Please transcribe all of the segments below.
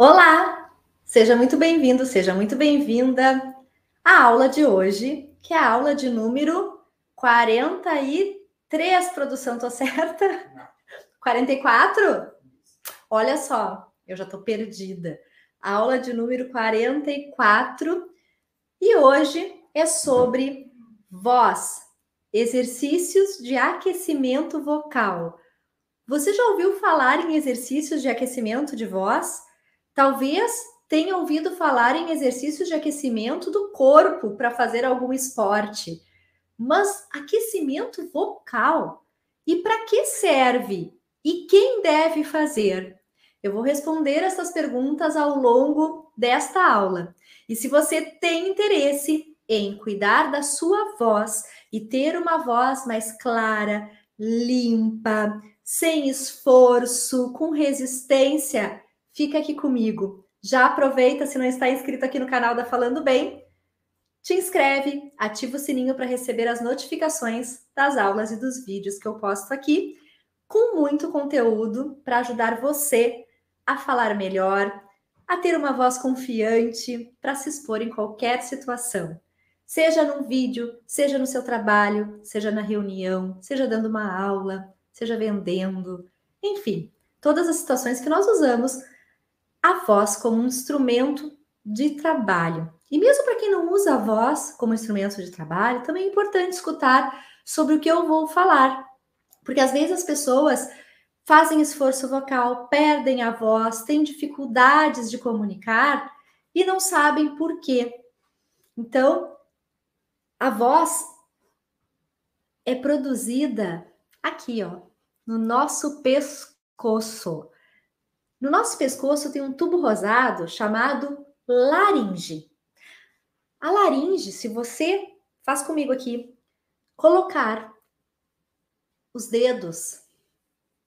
Olá! Seja muito bem-vindo, seja muito bem-vinda à aula de hoje, que é a aula de número 43, produção, tô certa? 44? Olha só, eu já tô perdida. Aula de número 44 e hoje é sobre voz, exercícios de aquecimento vocal. Você já ouviu falar em exercícios de aquecimento de voz? Talvez tenha ouvido falar em exercícios de aquecimento do corpo para fazer algum esporte. Mas aquecimento vocal? E para que serve? E quem deve fazer? Eu vou responder essas perguntas ao longo desta aula. E se você tem interesse em cuidar da sua voz e ter uma voz mais clara, limpa, sem esforço, com resistência, fica aqui comigo. Já aproveita, se não está inscrito aqui no canal da Falando Bem, te inscreve, ativa o sininho para receber as notificações das aulas e dos vídeos que eu posto aqui, com muito conteúdo para ajudar você a falar melhor, a ter uma voz confiante para se expor em qualquer situação. Seja num vídeo, seja no seu trabalho, seja na reunião, seja dando uma aula, seja vendendo, enfim, todas as situações que nós usamos a voz como um instrumento de trabalho. E mesmo para quem não usa a voz como instrumento de trabalho, também é importante escutar sobre o que eu vou falar. Porque às vezes as pessoas fazem esforço vocal, perdem a voz, têm dificuldades de comunicar e não sabem por quê. Então, a voz é produzida aqui, ó, no nosso pescoço. No nosso pescoço tem um tubo rosado chamado laringe. A laringe, se você faz comigo aqui, colocar os dedos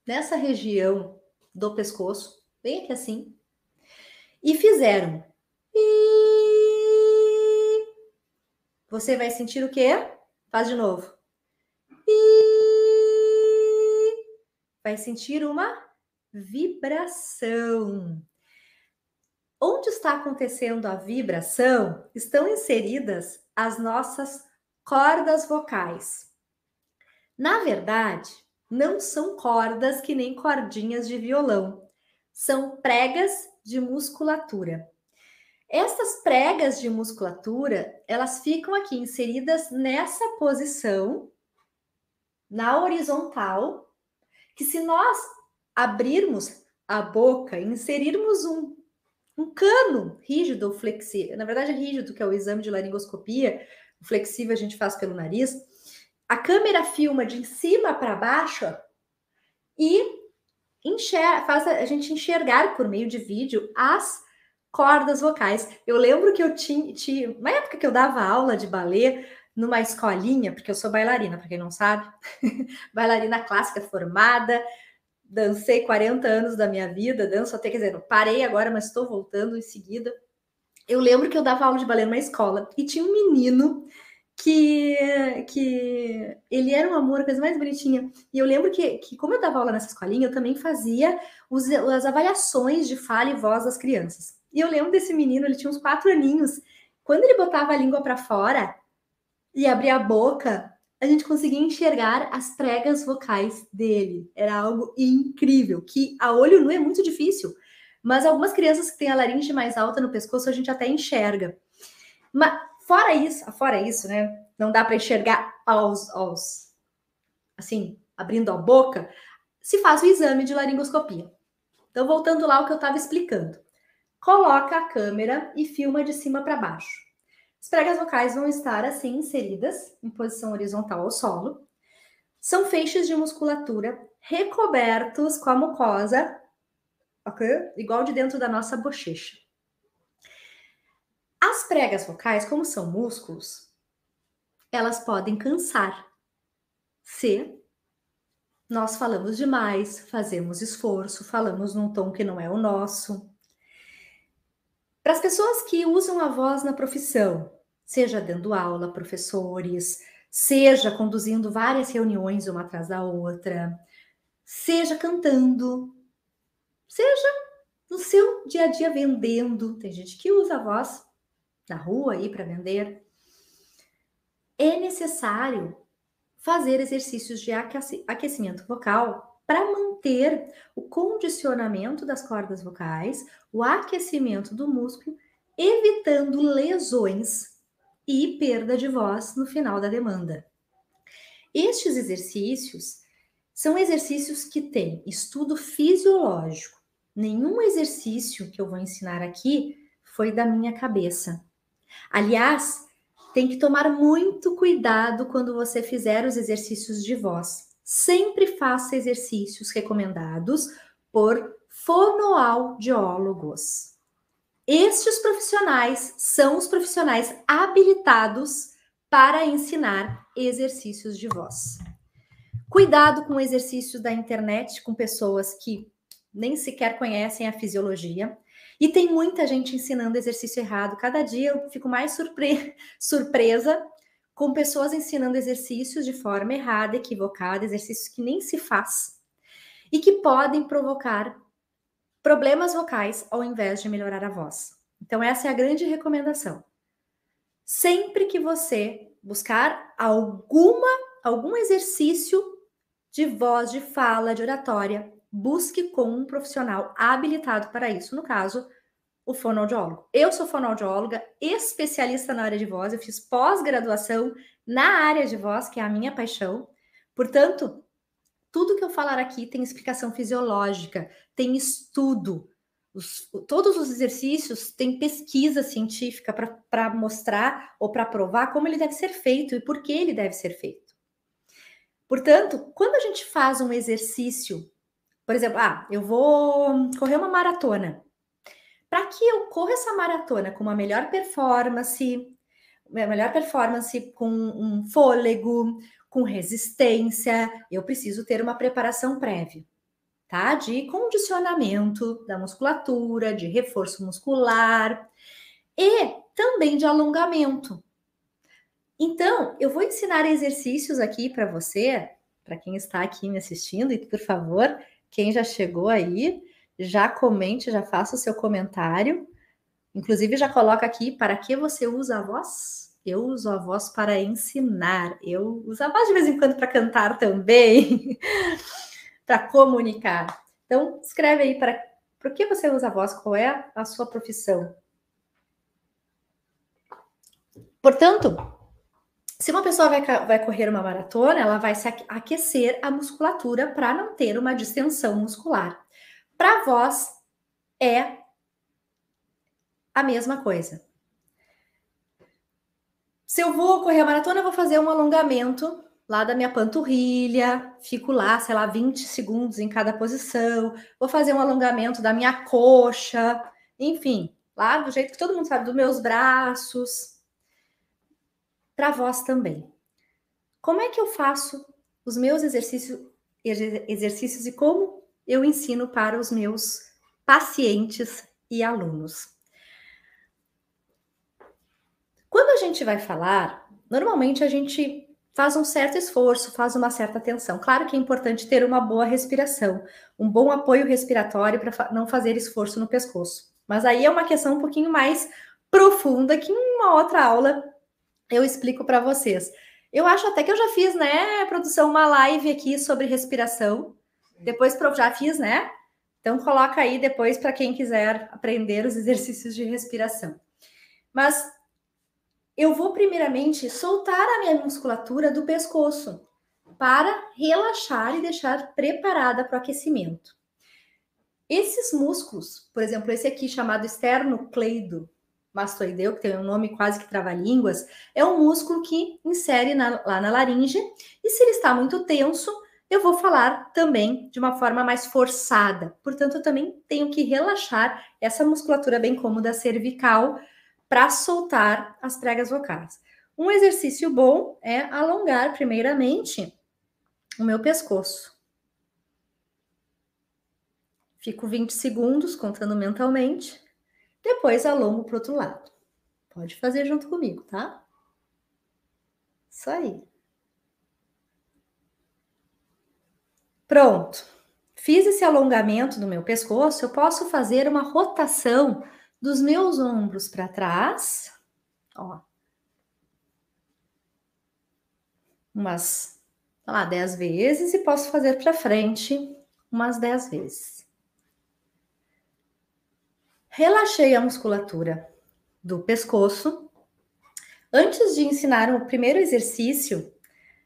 nessa região do pescoço, bem aqui assim, e fizeram. Você vai sentir o quê? Faz de novo. Vai sentir uma vibração. Onde está acontecendo a vibração, estão inseridas as nossas cordas vocais. Na verdade, não são cordas que nem cordinhas de violão, são pregas de musculatura. Essas pregas de musculatura, elas ficam aqui inseridas nessa posição, na horizontal, que se nós abrirmos a boca, inserirmos um, um cano rígido ou flexível, na verdade é rígido, que é o exame de laringoscopia, o flexível a gente faz pelo nariz, a câmera filma de cima para baixo e faz a gente enxergar por meio de vídeo as cordas vocais. Eu lembro que eu tinha, tinha uma época que eu dava aula de balé numa escolinha, porque eu sou bailarina, para quem não sabe, bailarina clássica formada, dancei 40 anos da minha vida, danço até, quer dizer, parei agora, mas estou voltando em seguida. Eu lembro que eu dava aula de balé numa escola e tinha um menino que, que ele era um amor, a coisa mais bonitinha. E eu lembro que, que como eu dava aula nessa escolinha, eu também fazia os, as avaliações de fala e voz das crianças. E eu lembro desse menino, ele tinha uns quatro aninhos. Quando ele botava a língua para fora e abria a boca, a gente conseguia enxergar as pregas vocais dele. Era algo incrível, que a olho nu é muito difícil. Mas algumas crianças que têm a laringe mais alta no pescoço, a gente até enxerga. Mas fora isso, fora isso, né? Não dá para enxergar aos, aos assim, abrindo a boca, se faz o exame de laringoscopia. Então, voltando lá ao que eu estava explicando. Coloca a câmera e filma de cima para baixo. As pregas vocais vão estar assim inseridas em posição horizontal ao solo. São feixes de musculatura recobertos com a mucosa, ok? Igual de dentro da nossa bochecha. As pregas vocais, como são músculos, elas podem cansar se nós falamos demais, fazemos esforço, falamos num tom que não é o nosso. Para as pessoas que usam a voz na profissão, seja dando aula, professores, seja conduzindo várias reuniões uma atrás da outra, seja cantando, seja no seu dia a dia vendendo, tem gente que usa a voz na rua aí para vender. É necessário fazer exercícios de aquecimento vocal para manter o condicionamento das cordas vocais, o aquecimento do músculo, evitando lesões e perda de voz no final da demanda. Estes exercícios são exercícios que têm estudo fisiológico. Nenhum exercício que eu vou ensinar aqui foi da minha cabeça. Aliás, tem que tomar muito cuidado quando você fizer os exercícios de voz. Sempre faça exercícios recomendados por fonoaudiólogos. Estes profissionais são os profissionais habilitados para ensinar exercícios de voz. Cuidado com exercícios da internet com pessoas que nem sequer conhecem a fisiologia. E tem muita gente ensinando exercício errado. Cada dia eu fico mais surpre surpresa com pessoas ensinando exercícios de forma errada, equivocada, exercícios que nem se faz e que podem provocar problemas vocais ao invés de melhorar a voz. Então, essa é a grande recomendação. Sempre que você buscar alguma algum exercício de voz, de fala, de oratória, busque com um profissional habilitado para isso, no caso, o fonoaudiólogo. Eu sou fonoaudióloga, especialista na área de voz, eu fiz pós-graduação na área de voz, que é a minha paixão. Portanto, tudo que eu falar aqui tem explicação fisiológica, tem estudo. Os, todos os exercícios têm pesquisa científica para mostrar ou para provar como ele deve ser feito e por que ele deve ser feito. Portanto, quando a gente faz um exercício, por exemplo, ah, eu vou correr uma maratona. Para que eu corra essa maratona com uma melhor performance, melhor performance com um fôlego, com resistência, eu preciso ter uma preparação prévia, tá? De condicionamento da musculatura, de reforço muscular e também de alongamento. Então, eu vou ensinar exercícios aqui para você, para quem está aqui me assistindo, e por favor, quem já chegou aí, já comente, já faça o seu comentário. Inclusive, já coloca aqui para que você usa a voz eu uso a voz para ensinar, eu uso a voz de vez em quando para cantar também, para comunicar. Então, escreve aí para por que você usa a voz, qual é a sua profissão. Portanto, se uma pessoa vai, vai correr uma maratona, ela vai se aquecer a musculatura para não ter uma distensão muscular. Para voz, é a mesma coisa. Se eu vou correr a maratona, eu vou fazer um alongamento lá da minha panturrilha, fico lá, sei lá, 20 segundos em cada posição, vou fazer um alongamento da minha coxa, enfim, lá do jeito que todo mundo sabe, dos meus braços, para voz também. Como é que eu faço os meus exercícios, exercícios e como eu ensino para os meus pacientes e alunos? Quando a gente vai falar, normalmente a gente faz um certo esforço, faz uma certa atenção. Claro que é importante ter uma boa respiração, um bom apoio respiratório para não fazer esforço no pescoço. Mas aí é uma questão um pouquinho mais profunda que em uma outra aula eu explico para vocês. Eu acho até que eu já fiz, né, produção, uma live aqui sobre respiração. Depois já fiz, né? Então coloca aí depois para quem quiser aprender os exercícios de respiração. Mas eu vou primeiramente soltar a minha musculatura do pescoço para relaxar e deixar preparada para o aquecimento. Esses músculos, por exemplo, esse aqui chamado esternocleido mastoideu, que tem um nome quase que trava-línguas, é um músculo que insere na, lá na laringe, e se ele está muito tenso, eu vou falar também de uma forma mais forçada. Portanto, eu também tenho que relaxar essa musculatura bem como da cervical para soltar as pregas vocais. Um exercício bom é alongar, primeiramente, o meu pescoço. Fico 20 segundos contando mentalmente, depois alongo para o outro lado. Pode fazer junto comigo, tá? Isso aí. Pronto. fiz esse alongamento do meu pescoço, eu posso fazer uma rotação dos meus ombros para trás, ó. Umas, sei lá, 10 vezes e posso fazer para frente umas 10 vezes. Relaxei a musculatura do pescoço. Antes de ensinar o primeiro exercício,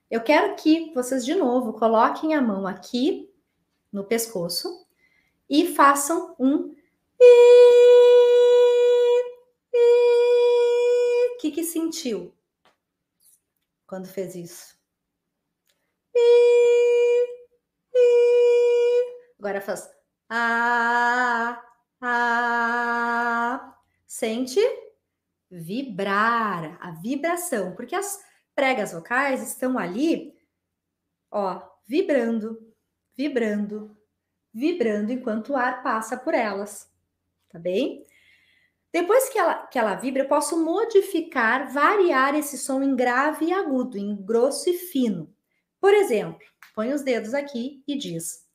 eu quero que vocês de novo coloquem a mão aqui no pescoço e façam um o que que sentiu quando fez isso? Agora faz a a. Sente vibrar, a vibração, porque as pregas vocais estão ali, ó, vibrando, vibrando, vibrando enquanto o ar passa por elas, tá bem? Depois que ela, que ela vibra, eu posso modificar, variar esse som em grave e agudo, em grosso e fino. Por exemplo, põe os dedos aqui e diz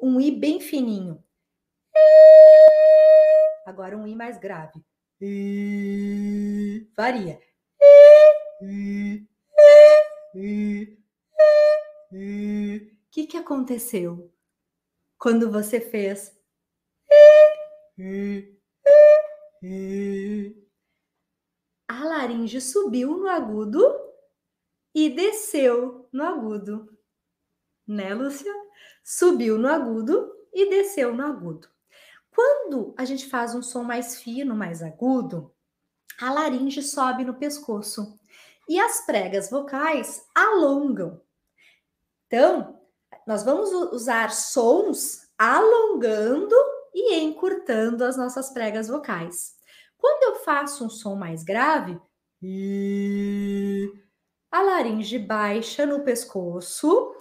um I bem fininho. Agora um I mais grave. Varia. O que, que aconteceu quando você fez? A laringe subiu no agudo e desceu no agudo. Né, Lúcia? Subiu no agudo e desceu no agudo. Quando a gente faz um som mais fino, mais agudo, a laringe sobe no pescoço e as pregas vocais alongam. Então, nós vamos usar sons alongando e encurtando as nossas pregas vocais. Quando eu faço um som mais grave, a laringe baixa no pescoço,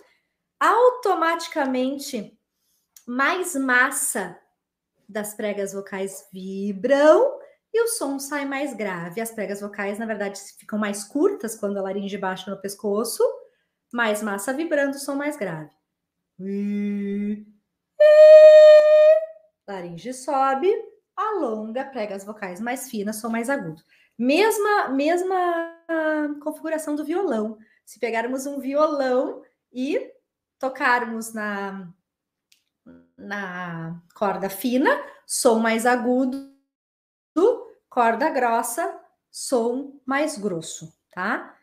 automaticamente mais massa das pregas vocais vibram e o som sai mais grave. As pregas vocais, na verdade, ficam mais curtas quando a laringe baixa no pescoço, mais massa vibrando, som mais grave. Laringe sobe, alonga, pregas vocais mais finas, som mais agudo. Mesma, mesma configuração do violão. Se pegarmos um violão e tocarmos na, na corda fina, som mais agudo, corda grossa, som mais grosso, tá?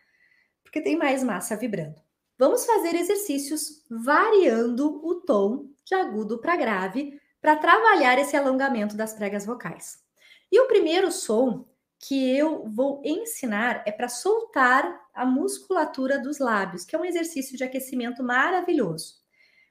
Porque tem mais massa vibrando. Vamos fazer exercícios variando o tom de agudo para grave para trabalhar esse alongamento das pregas vocais. E o primeiro som que eu vou ensinar é para soltar a musculatura dos lábios, que é um exercício de aquecimento maravilhoso.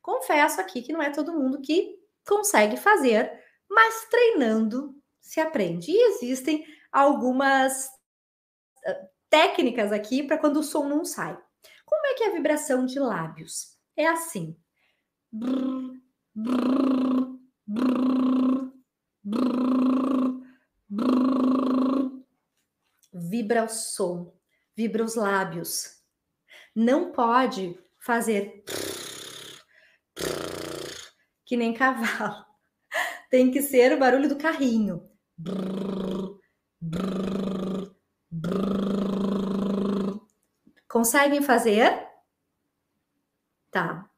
Confesso aqui que não é todo mundo que consegue fazer, mas treinando se aprende. E existem algumas uh, técnicas aqui para quando o som não sai. Como é que é a vibração de lábios? É assim. Vibra o som, vibra os lábios. Não pode fazer que nem cavalo. Tem que ser o barulho do carrinho. Conseguem fazer? Tá.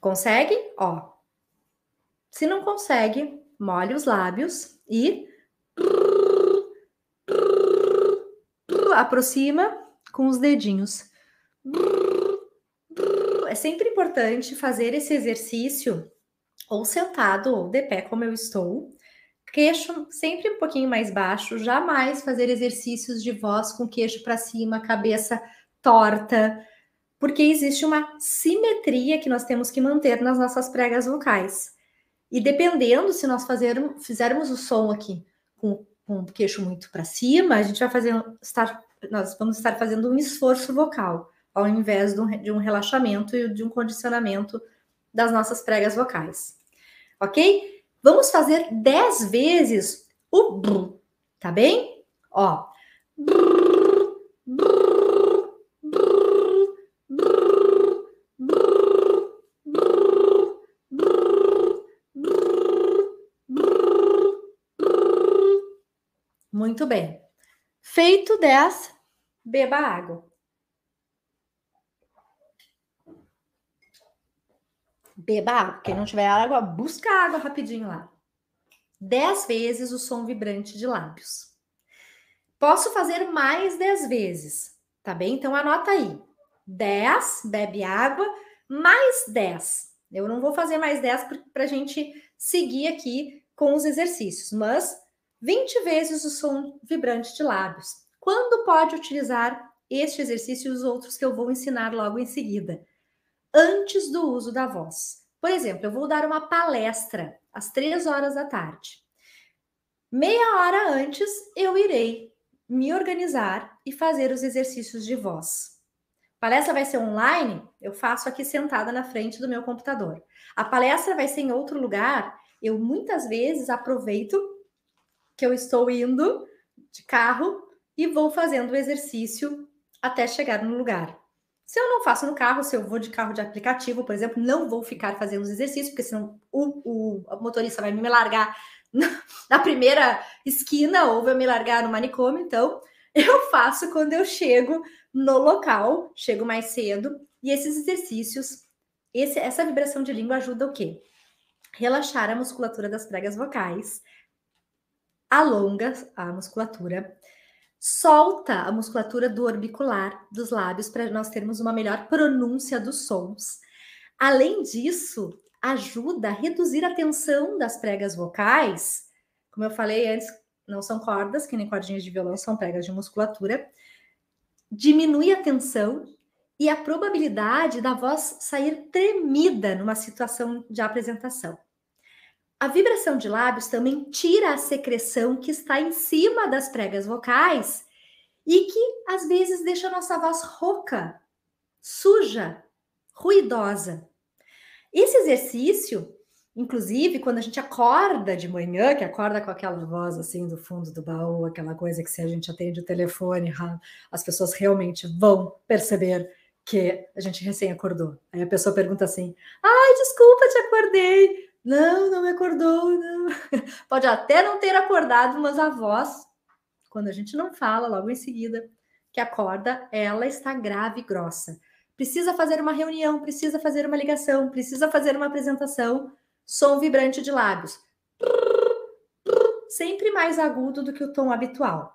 Consegue? Ó. Se não consegue, molhe os lábios e aproxima com os dedinhos é sempre importante fazer esse exercício ou sentado ou de pé, como eu estou. Queixo sempre um pouquinho mais baixo, jamais fazer exercícios de voz com queixo para cima, cabeça torta, porque existe uma simetria que nós temos que manter nas nossas pregas vocais. E dependendo se nós fazermos, fizermos o som aqui com, com o queixo muito para cima, a gente vai fazer estar, nós vamos estar fazendo um esforço vocal ao invés de um, de um relaxamento e de um condicionamento das nossas pregas vocais. Ok? Vamos fazer 10 vezes o tá bem? Ó. Muito bem. Feito 10, beba água. Beba água. Quem não tiver água, busca água rapidinho lá. 10 vezes o som vibrante de lábios. Posso fazer mais 10 vezes, tá bem? Então anota aí. 10, bebe água, mais 10. Eu não vou fazer mais 10 para a gente seguir aqui com os exercícios, mas 20 vezes o som vibrante de lábios. Quando pode utilizar este exercício e os outros que eu vou ensinar logo em seguida? Antes do uso da voz. Por exemplo, eu vou dar uma palestra às três horas da tarde. Meia hora antes, eu irei me organizar e fazer os exercícios de voz. A palestra vai ser online, eu faço aqui sentada na frente do meu computador. A palestra vai ser em outro lugar, eu muitas vezes aproveito que eu estou indo de carro e vou fazendo o exercício até chegar no lugar. Se eu não faço no carro, se eu vou de carro de aplicativo, por exemplo, não vou ficar fazendo os exercícios, porque senão o, o motorista vai me largar na primeira esquina ou vai me largar no manicômio. Então, eu faço quando eu chego no local, chego mais cedo, e esses exercícios, esse, essa vibração de língua ajuda o quê? Relaxar a musculatura das pregas vocais, alonga a musculatura, solta a musculatura do orbicular dos lábios para nós termos uma melhor pronúncia dos sons. Além disso, ajuda a reduzir a tensão das pregas vocais. Como eu falei antes, não são cordas, que nem cordinhas de violão, são pregas de musculatura. Diminui a tensão e a probabilidade da voz sair tremida numa situação de apresentação. A vibração de lábios também tira a secreção que está em cima das pregas vocais e que às vezes deixa a nossa voz rouca, suja, ruidosa. Esse exercício, inclusive, quando a gente acorda de manhã, que acorda com aquela voz assim do fundo do baú, aquela coisa que se a gente atende o telefone, as pessoas realmente vão perceber que a gente recém acordou. Aí a pessoa pergunta assim: "Ai, desculpa, te acordei". Não, não me acordou, não. Pode até não ter acordado, mas a voz, quando a gente não fala logo em seguida que acorda, ela está grave e grossa. Precisa fazer uma reunião, precisa fazer uma ligação, precisa fazer uma apresentação, som vibrante de lábios. Sempre mais agudo do que o tom habitual.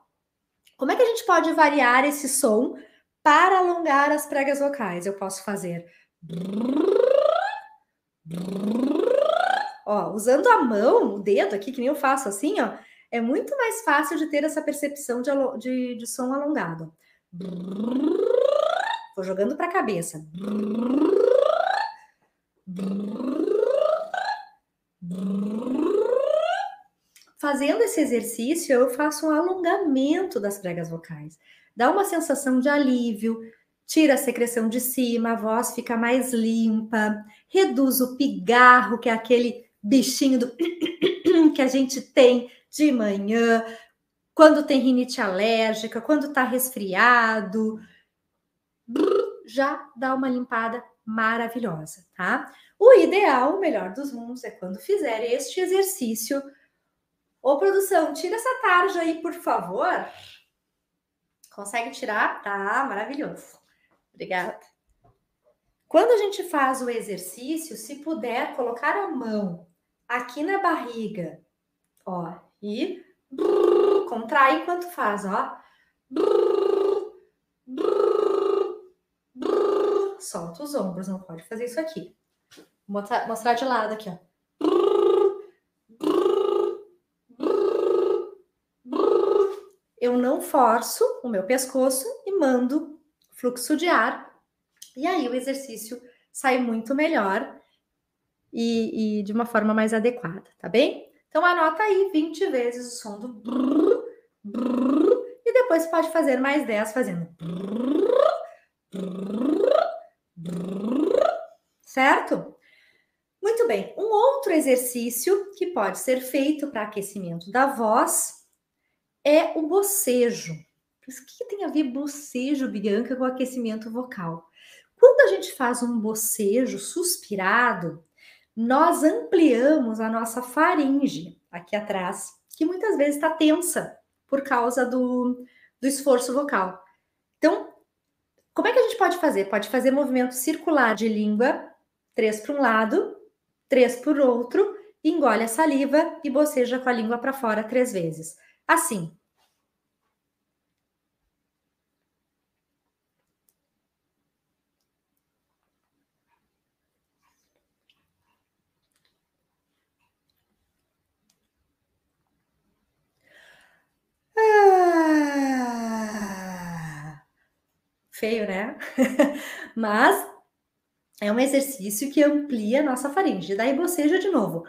Como é que a gente pode variar esse som para alongar as pregas vocais? Eu posso fazer Ó, usando a mão, o dedo aqui, que nem eu faço assim, ó, é muito mais fácil de ter essa percepção de, de, de som alongado. Vou jogando para a cabeça. Fazendo esse exercício, eu faço um alongamento das pregas vocais. Dá uma sensação de alívio, tira a secreção de cima, a voz fica mais limpa, reduz o pigarro, que é aquele bichinho do que a gente tem de manhã, quando tem rinite alérgica, quando está resfriado, já dá uma limpada maravilhosa, tá? O ideal, o melhor dos mundos, é quando fizer este exercício. Ô, produção, tira essa tarja aí, por favor. Consegue tirar? Tá, maravilhoso. Obrigada. Quando a gente faz o exercício, se puder colocar a mão aqui na barriga, ó, e contrai enquanto faz, ó. Solta os ombros, não pode fazer isso aqui. Vou mostrar, mostrar de lado aqui, ó. Eu não forço o meu pescoço e mando fluxo de ar. E aí o exercício sai muito melhor e, e de uma forma mais adequada, tá bem? Então anota aí 20 vezes o som do brrr, brrr, e depois pode fazer mais 10 fazendo brrr, certo? Muito bem. Um outro exercício que pode ser feito para aquecimento da voz é o bocejo. O que tem a ver bocejo, Bianca, com aquecimento vocal? Quando a gente faz um bocejo suspirado, nós ampliamos a nossa faringe aqui atrás, que muitas vezes está tensa por causa do, do esforço vocal. Então, como é que a gente pode fazer? Pode fazer movimento circular de língua, três para um lado, três para o outro, engole a saliva e boceja com a língua para fora três vezes. Assim. Feio, né? Mas é um exercício que amplia a nossa faringe. Daí boceja de novo.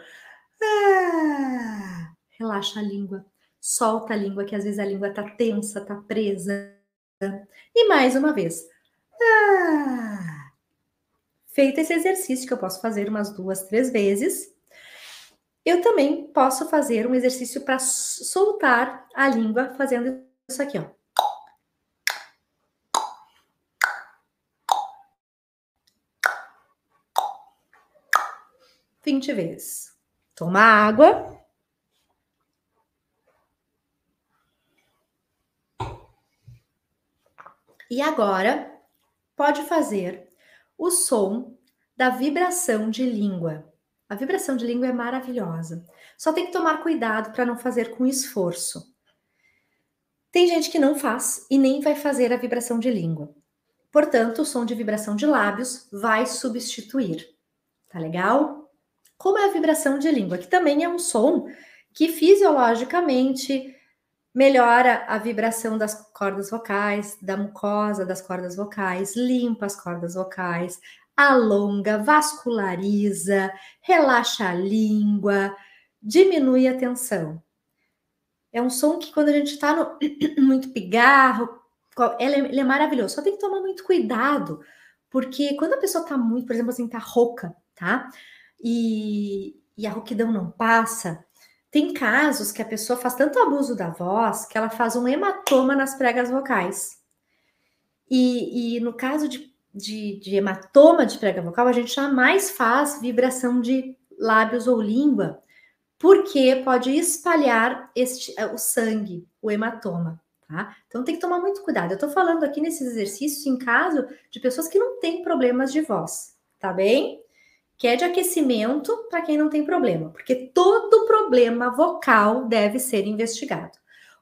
Ah, relaxa a língua. Solta a língua, que às vezes a língua tá tensa, tá presa. E mais uma vez. Ah, feito esse exercício, que eu posso fazer umas duas, três vezes, eu também posso fazer um exercício para soltar a língua fazendo isso aqui, ó. 20 vezes. Toma água. E agora, pode fazer o som da vibração de língua. A vibração de língua é maravilhosa. Só tem que tomar cuidado para não fazer com esforço. Tem gente que não faz e nem vai fazer a vibração de língua. Portanto, o som de vibração de lábios vai substituir. Tá legal? Como é a vibração de língua, que também é um som que fisiologicamente melhora a vibração das cordas vocais, da mucosa das cordas vocais, limpa as cordas vocais, alonga, vasculariza, relaxa a língua, diminui a tensão. É um som que quando a gente está muito pigarro, ele é, ele é maravilhoso. Só tem que tomar muito cuidado, porque quando a pessoa está muito, por exemplo, assim, tá rouca, tá? E, e a rouquidão não passa, tem casos que a pessoa faz tanto abuso da voz que ela faz um hematoma nas pregas vocais. E, e no caso de, de, de, hematoma de prega vocal, a gente jamais faz vibração de lábios ou língua, porque pode espalhar este, o sangue, o hematoma. Tá? Então tem que tomar muito cuidado. Eu estou falando aqui nesses exercícios em caso de pessoas que não têm problemas de voz, tá bem? Que é de aquecimento para quem não tem problema, porque todo problema vocal deve ser investigado.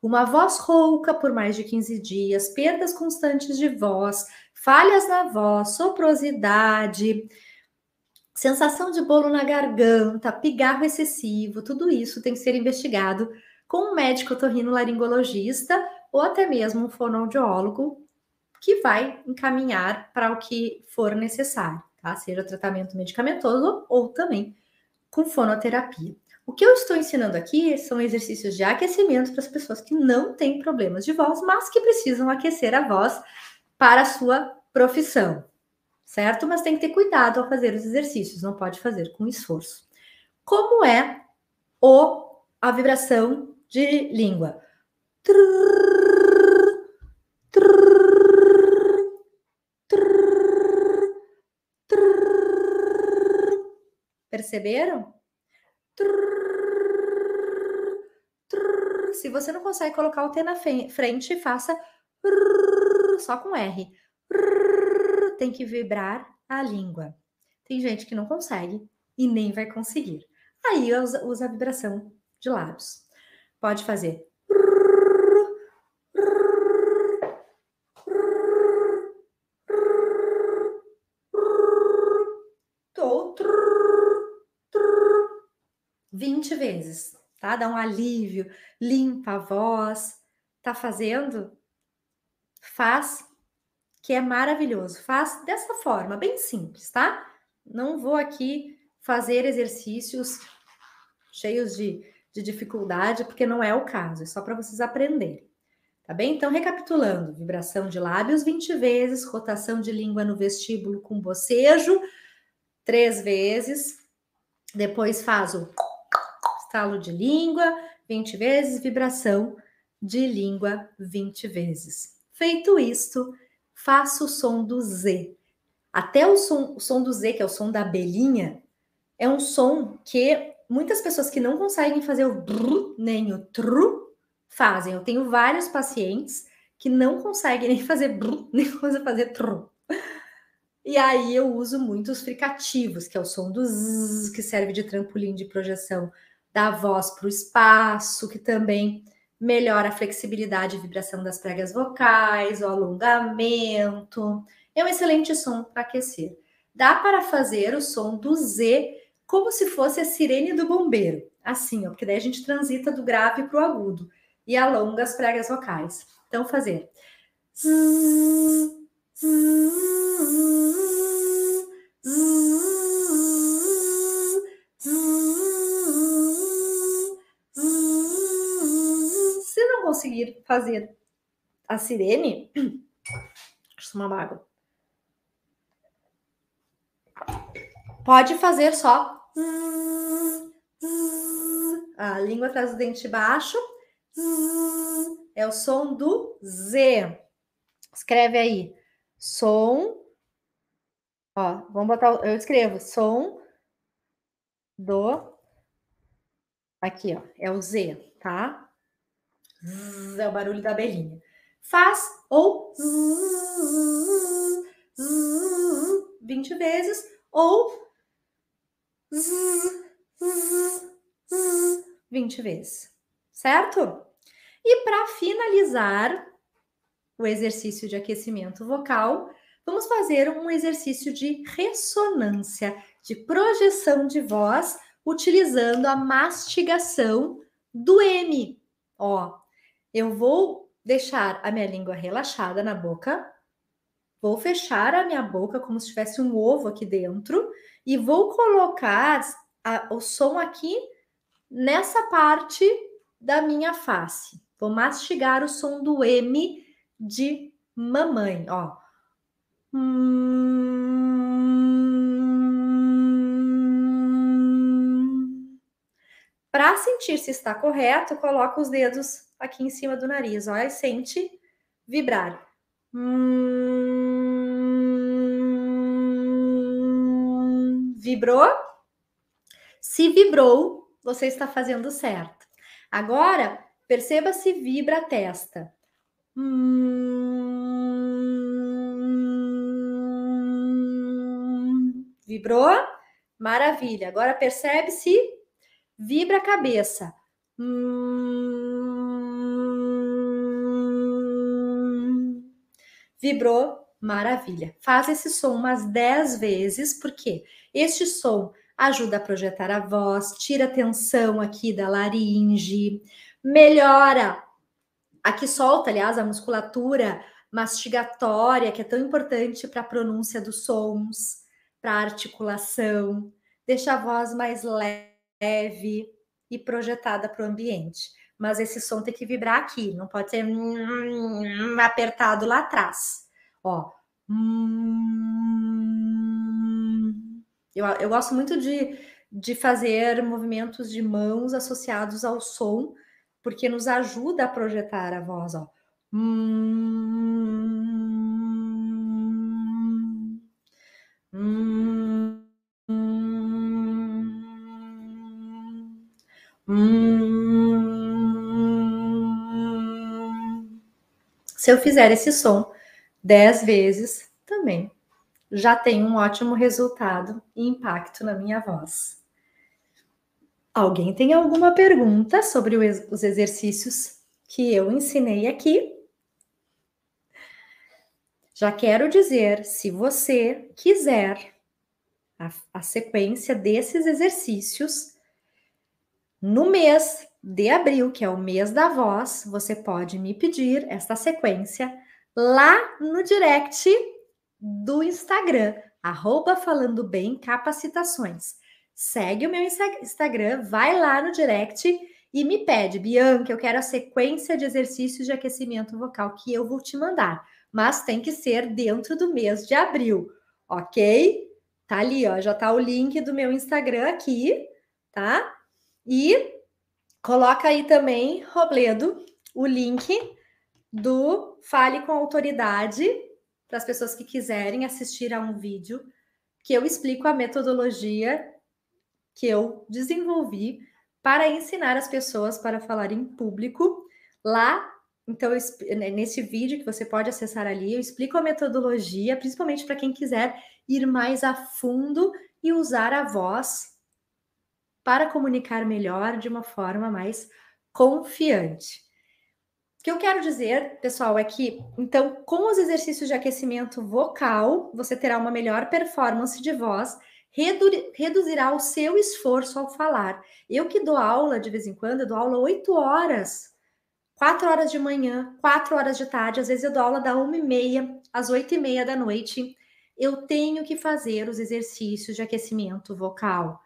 Uma voz rouca por mais de 15 dias, perdas constantes de voz, falhas na voz, soprosidade, sensação de bolo na garganta, pigarro excessivo, tudo isso tem que ser investigado com um médico otorrino-laringologista ou até mesmo um fonoaudiólogo que vai encaminhar para o que for necessário tá? Seja tratamento medicamentoso ou também com fonoterapia. O que eu estou ensinando aqui são exercícios de aquecimento para as pessoas que não têm problemas de voz, mas que precisam aquecer a voz para a sua profissão, certo? Mas tem que ter cuidado ao fazer os exercícios, não pode fazer com esforço. Como é o a vibração de língua? Trrr, Perceberam? Se você não consegue colocar o T na frente, faça só com R. Tem que vibrar a língua. Tem gente que não consegue e nem vai conseguir. Aí usa, a vibração de lábios. Pode fazer outro 20 vezes, tá? Dá um alívio, limpa a voz. Tá fazendo? Faz, que é maravilhoso. Faz dessa forma, bem simples, tá? Não vou aqui fazer exercícios cheios de, de dificuldade, porque não é o caso, é só para vocês aprenderem. Tá bem? Então, recapitulando: vibração de lábios 20 vezes, rotação de língua no vestíbulo com bocejo, três vezes. Depois faz o estalo de língua 20 vezes, vibração de língua 20 vezes. Feito isto, faça o som do Z. Até o som, o som do Z, que é o som da abelhinha, é um som que muitas pessoas que não conseguem fazer o brrr, nem o tru, fazem. Eu tenho vários pacientes que não conseguem nem fazer brum, nem fazer trum. E aí eu uso muitos fricativos, que é o som do zzz, que serve de trampolim de projeção da voz para o espaço, que também melhora a flexibilidade e vibração das pregas vocais, o alongamento. É um excelente som para aquecer. Dá para fazer o som do Z como se fosse a sirene do bombeiro. Assim, ó, porque daí a gente transita do grave para o agudo e alonga as pregas vocais. Então, fazer. Zzz, zzz, Se conseguir fazer a sirene, deixa eu tomar água. Pode fazer só a língua atrás do dente baixo. É o som do Z. Escreve aí. Som Ó, vamos botar. Eu escrevo som do. Aqui, ó. É o Z, tá? Zzz, é o barulho da abelhinha. Faz ou zzz, zzz, 20 vezes ou zzz, zzz, zzz, 20 vezes. Certo? E para finalizar o exercício de aquecimento vocal, vamos fazer um exercício de ressonância, de projeção de voz, utilizando a mastigação do M. Ó, eu vou deixar a minha língua relaxada na boca, vou fechar a minha boca como se tivesse um ovo aqui dentro e vou colocar a, o som aqui nessa parte da minha face. Vou mastigar o som do M de mamãe, ó. Para sentir se está correto, coloca os dedos aqui em cima do nariz, ó, e sente vibrar. Hum... Vibrou? Se vibrou, você está fazendo certo. Agora, perceba se vibra a testa. Hum... Vibrou? Maravilha. Agora percebe se vibra a cabeça. Hum... Vibrou? Maravilha. Faz esse som umas 10 vezes, porque este som ajuda a projetar a voz, tira a tensão aqui da laringe, melhora. Aqui solta, aliás, a musculatura mastigatória, que é tão importante para a pronúncia dos sons para articulação, deixa a voz mais leve e projetada para o ambiente. Mas esse som tem que vibrar aqui, não pode ser apertado lá atrás. Ó. Eu, eu gosto muito de, de fazer movimentos de mãos associados ao som, porque nos ajuda a projetar a voz. Ó. Hum, Se eu fizer esse som dez vezes, também já tem um ótimo resultado e impacto na minha voz. Alguém tem alguma pergunta sobre os exercícios que eu ensinei aqui? Já quero dizer, se você quiser a, a sequência desses exercícios, no mês de abril, que é o mês da voz, você pode me pedir esta sequência lá no direct do Instagram, arroba falando bem capacitações. Segue o meu Instagram, vai lá no direct e me pede, Bianca, eu quero a sequência de exercícios de aquecimento vocal que eu vou te mandar mas tem que ser dentro do mês de abril, ok? Tá ali, ó, já tá o link do meu Instagram aqui, tá? E coloca aí também, Robledo, o link do Fale com Autoridade para as pessoas que quiserem assistir a um vídeo que eu explico a metodologia que eu desenvolvi para ensinar as pessoas para falar em público. Lá, então, né, nesse vídeo que você pode acessar ali, eu explico a metodologia, principalmente para quem quiser ir mais a fundo e usar a voz para comunicar melhor de uma forma mais confiante. O que eu quero dizer, pessoal, é que, então, com os exercícios de aquecimento vocal, você terá uma melhor performance de voz, redu reduzirá o seu esforço ao falar. Eu que dou aula de vez em quando, eu dou aula 8 horas, 4 horas de manhã, 4 horas de tarde, às vezes eu dou aula da 1 e meia às 8 e meia da noite. Eu tenho que fazer os exercícios de aquecimento vocal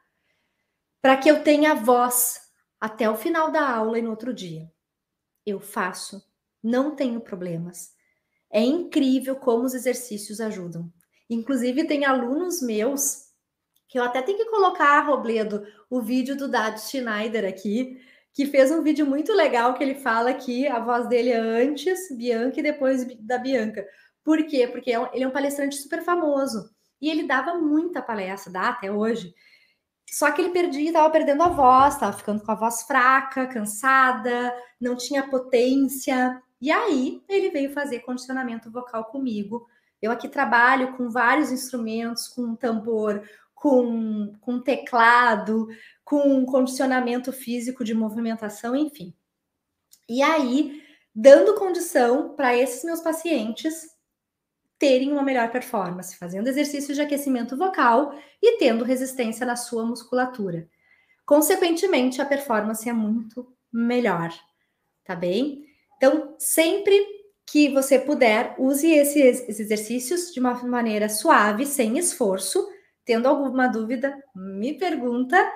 para que eu tenha voz até o final da aula e no outro dia eu faço, não tenho problemas. É incrível como os exercícios ajudam. Inclusive, tem alunos meus que eu até tenho que colocar, Robledo, o vídeo do Dad Schneider aqui, que fez um vídeo muito legal que ele fala aqui, a voz dele é antes Bianca e depois da Bianca. Por quê? Porque é ele é um palestrante super famoso. E ele dava muita palestra, dá até hoje. Só que ele perdia, estava perdendo a voz, estava ficando com a voz fraca, cansada, não tinha potência. E aí ele veio fazer condicionamento vocal comigo. Eu aqui trabalho com vários instrumentos, com tambor, com, com teclado, com condicionamento físico de movimentação, enfim. E aí, dando condição para esses meus pacientes terem uma melhor performance, fazendo exercícios de aquecimento vocal e tendo resistência na sua musculatura. Consequentemente, a performance é muito melhor, tá bem? Então, sempre que você puder, use esses exercícios de uma maneira suave, sem esforço. Tendo alguma dúvida, me pergunta.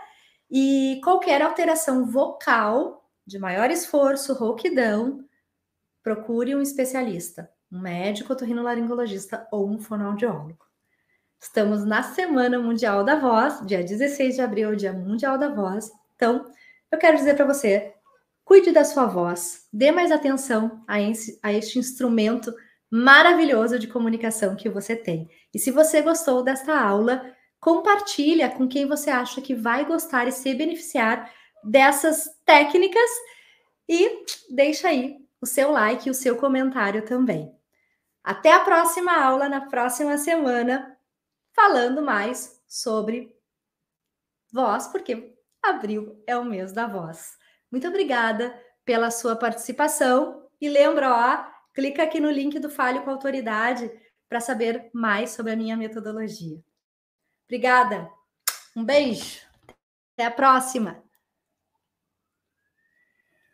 E qualquer alteração vocal de maior esforço, rouquidão, procure um especialista um médico otorrinolaringologista ou um fonoaudiólogo. Estamos na Semana Mundial da Voz, dia 16 de abril, Dia Mundial da Voz. Então, eu quero dizer para você, cuide da sua voz, dê mais atenção a, esse, a este instrumento maravilhoso de comunicação que você tem. E se você gostou desta aula, compartilha com quem você acha que vai gostar e se beneficiar dessas técnicas e deixa aí o seu like e o seu comentário também. Até a próxima aula, na próxima semana, falando mais sobre voz, porque abril é o mês da voz. Muito obrigada pela sua participação e lembra, ó, clica aqui no link do Fale com Autoridade para saber mais sobre a minha metodologia. Obrigada. Um beijo. Até a próxima.